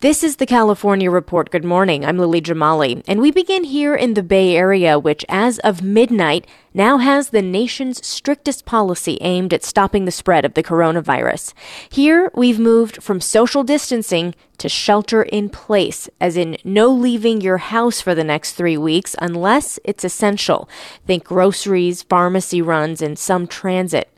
This is the California Report. Good morning. I'm Lily Jamali, and we begin here in the Bay Area, which, as of midnight, now has the nation's strictest policy aimed at stopping the spread of the coronavirus. Here, we've moved from social distancing to shelter in place, as in no leaving your house for the next three weeks unless it's essential. Think groceries, pharmacy runs, and some transit.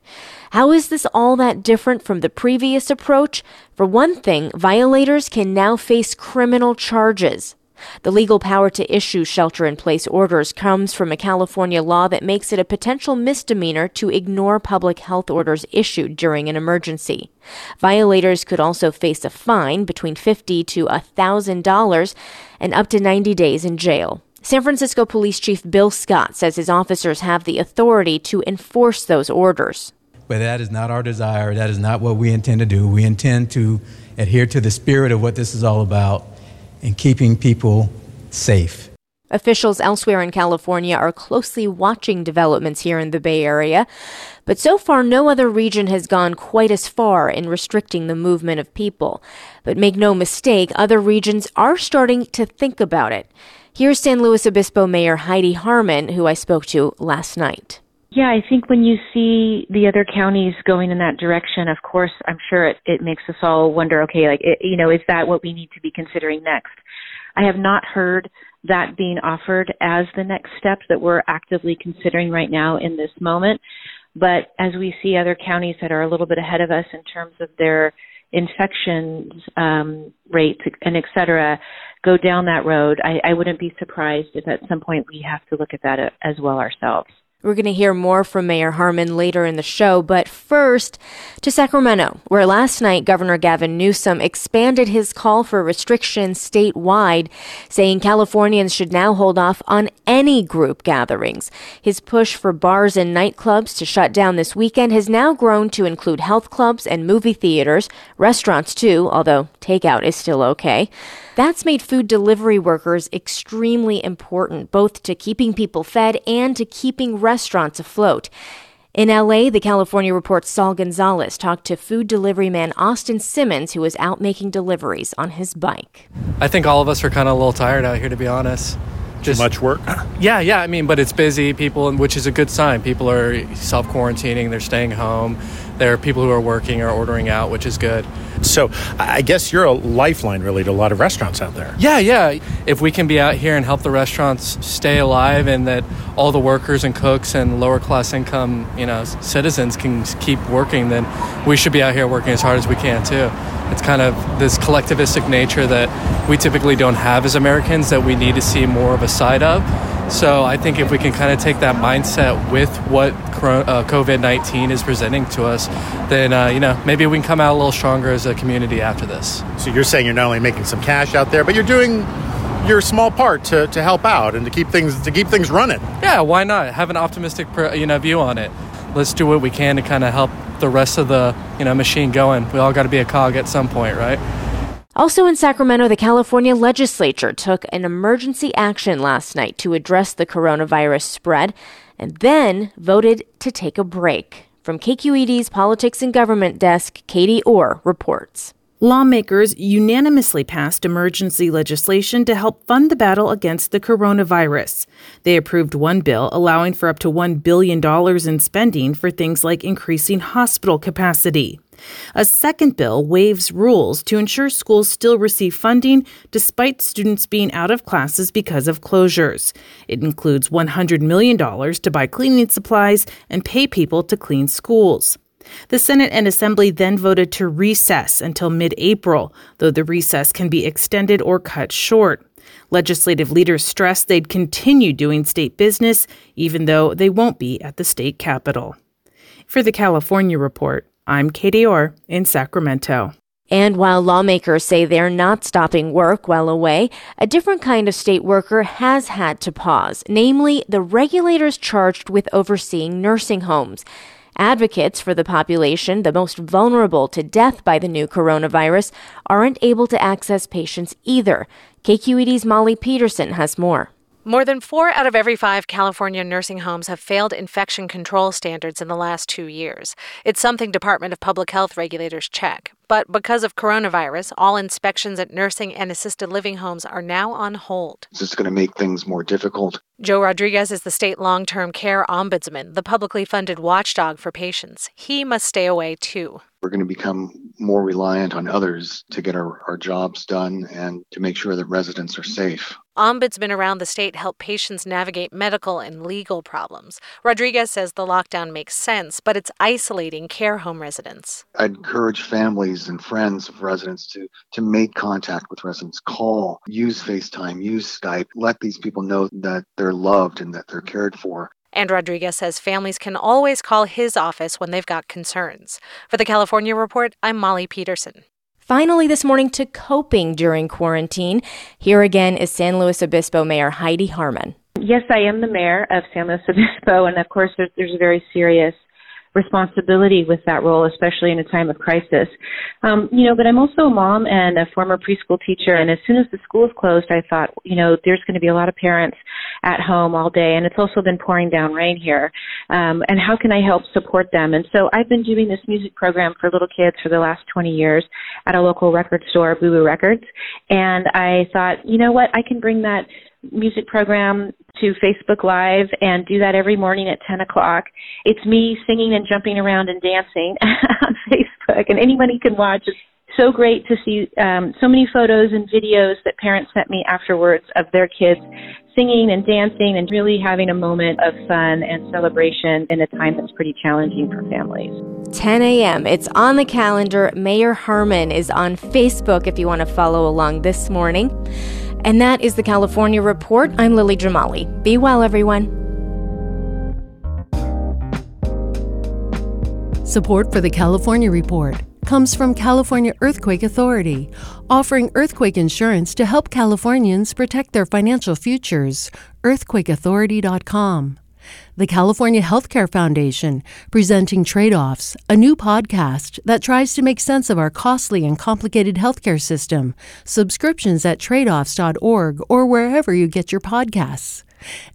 How is this all that different from the previous approach? For one thing, violators can now face criminal charges. The legal power to issue shelter in place orders comes from a California law that makes it a potential misdemeanor to ignore public health orders issued during an emergency. Violators could also face a fine between 50 to $1,000 and up to 90 days in jail. San Francisco Police Chief Bill Scott says his officers have the authority to enforce those orders. But that is not our desire. That is not what we intend to do. We intend to adhere to the spirit of what this is all about and keeping people safe. Officials elsewhere in California are closely watching developments here in the Bay Area, but so far no other region has gone quite as far in restricting the movement of people. But make no mistake, other regions are starting to think about it. Here's San Luis Obispo Mayor Heidi Harmon, who I spoke to last night. Yeah, I think when you see the other counties going in that direction, of course, I'm sure it, it makes us all wonder, okay, like, it, you know, is that what we need to be considering next? I have not heard that being offered as the next step that we're actively considering right now in this moment. But as we see other counties that are a little bit ahead of us in terms of their infections um, rates and et cetera, go down that road, I, I wouldn't be surprised if at some point we have to look at that as well ourselves. We're going to hear more from Mayor Harmon later in the show, but first to Sacramento, where last night Governor Gavin Newsom expanded his call for restrictions statewide, saying Californians should now hold off on any group gatherings. His push for bars and nightclubs to shut down this weekend has now grown to include health clubs and movie theaters, restaurants too, although takeout is still okay. That's made food delivery workers extremely important, both to keeping people fed and to keeping restaurants afloat. In LA, the California Report's Saul Gonzalez talked to food delivery man Austin Simmons, who was out making deliveries on his bike. I think all of us are kind of a little tired out here, to be honest. Just Too much work. Yeah, yeah. I mean, but it's busy. People, which is a good sign. People are self quarantining. They're staying home. There are people who are working or ordering out, which is good. So I guess you're a lifeline really to a lot of restaurants out there. Yeah, yeah. If we can be out here and help the restaurants stay alive and that all the workers and cooks and lower class income, you know, citizens can keep working, then we should be out here working as hard as we can too. It's kind of this collectivistic nature that we typically don't have as Americans that we need to see more of a side of. So I think if we can kind of take that mindset with what uh, COVID 19 is presenting to us, then, uh, you know, maybe we can come out a little stronger as a community after this. So you're saying you're not only making some cash out there, but you're doing your small part to, to help out and to keep things to keep things running. Yeah, why not? Have an optimistic you know view on it. Let's do what we can to kind of help the rest of the you know machine going. We all got to be a cog at some point, right? Also in Sacramento, the California legislature took an emergency action last night to address the coronavirus spread and then voted to take a break. From KQED's Politics and Government Desk, Katie Orr reports. Lawmakers unanimously passed emergency legislation to help fund the battle against the coronavirus. They approved one bill allowing for up to $1 billion in spending for things like increasing hospital capacity. A second bill waives rules to ensure schools still receive funding despite students being out of classes because of closures. It includes $100 million to buy cleaning supplies and pay people to clean schools. The Senate and Assembly then voted to recess until mid April, though the recess can be extended or cut short. Legislative leaders stressed they'd continue doing state business, even though they won't be at the state capitol. For the California Report, I'm Katie Orr in Sacramento. And while lawmakers say they're not stopping work while away, a different kind of state worker has had to pause, namely the regulators charged with overseeing nursing homes. Advocates for the population, the most vulnerable to death by the new coronavirus, aren't able to access patients either. KQED's Molly Peterson has more. More than four out of every five California nursing homes have failed infection control standards in the last two years. It's something Department of Public Health regulators check. But because of coronavirus, all inspections at nursing and assisted living homes are now on hold. It's just going to make things more difficult. Joe Rodriguez is the state long term care ombudsman, the publicly funded watchdog for patients. He must stay away too. We're going to become more reliant on others to get our, our jobs done and to make sure that residents are safe. Ombudsmen around the state help patients navigate medical and legal problems. Rodriguez says the lockdown makes sense, but it's isolating care home residents. I encourage families and friends of residents to, to make contact with residents, call, use FaceTime, use Skype, let these people know that they're loved and that they're cared for. And Rodriguez says families can always call his office when they've got concerns. For the California Report, I'm Molly Peterson. Finally, this morning to coping during quarantine. Here again is San Luis Obispo Mayor Heidi Harmon. Yes, I am the mayor of San Luis Obispo, and of course, there's, there's a very serious responsibility with that role, especially in a time of crisis. Um, you know, but I'm also a mom and a former preschool teacher, and as soon as the schools closed, I thought, you know, there's going to be a lot of parents at home all day, and it's also been pouring down rain here. Um, and how can I help support them? And so I've been doing this music program for little kids for the last 20 years at a local record store, Boo Boo Records, and I thought, you know what, I can bring that music program to Facebook Live and do that every morning at 10 o'clock. It's me singing and jumping around and dancing on Facebook, and anybody can watch. It's so great to see um, so many photos and videos that parents sent me afterwards of their kids singing and dancing and really having a moment of fun and celebration in a time that's pretty challenging for families. 10 a.m. It's on the calendar. Mayor Harmon is on Facebook if you want to follow along this morning. And that is the California Report. I'm Lily Jamali. Be well, everyone. Support for the California Report comes from California Earthquake Authority, offering earthquake insurance to help Californians protect their financial futures. EarthquakeAuthority.com. The California Healthcare Foundation, presenting Trade Offs, a new podcast that tries to make sense of our costly and complicated healthcare system. Subscriptions at tradeoffs.org or wherever you get your podcasts.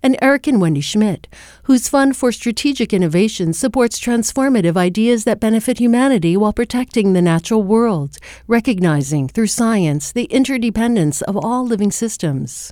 And Eric and Wendy Schmidt, whose Fund for Strategic Innovation supports transformative ideas that benefit humanity while protecting the natural world, recognizing through science the interdependence of all living systems.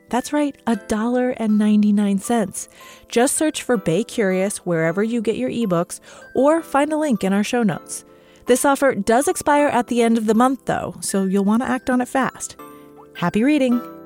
That's right, $1.99. Just search for Bay Curious wherever you get your ebooks or find a link in our show notes. This offer does expire at the end of the month, though, so you'll want to act on it fast. Happy reading!